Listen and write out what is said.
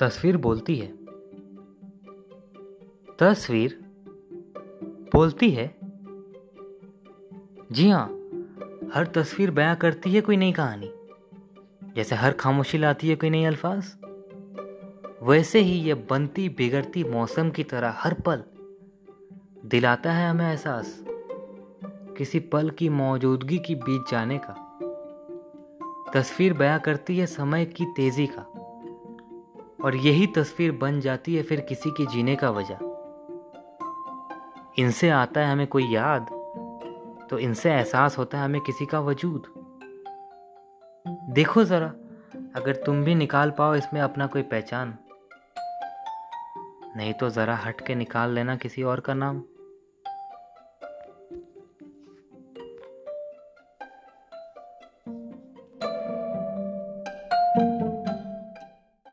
तस्वीर बोलती है। तस्वीर बोलती है? जी हाँ हर तस्वीर बयां करती है कोई नई कहानी। जैसे हर खामोशी लाती है कोई नई अल्फाज। वैसे ही ये बनती बिगड़ती मौसम की तरह हर पल। दिलाता है हमें एहसास किसी पल की मौजूदगी की बीच जाने का। तस्वीर बयां करती है समय की तेज़ी का। और यही तस्वीर बन जाती है फिर किसी के जीने का वजह। इनसे आता है हमें कोई याद तो इनसे एहसास होता है हमें किसी का वजूद। देखो ज़रा, अगर तुम भी निकाल पाओ इसमें अपना कोई पहचान। नहीं तो ज़रा हट के निकाल लेना किसी और का नाम।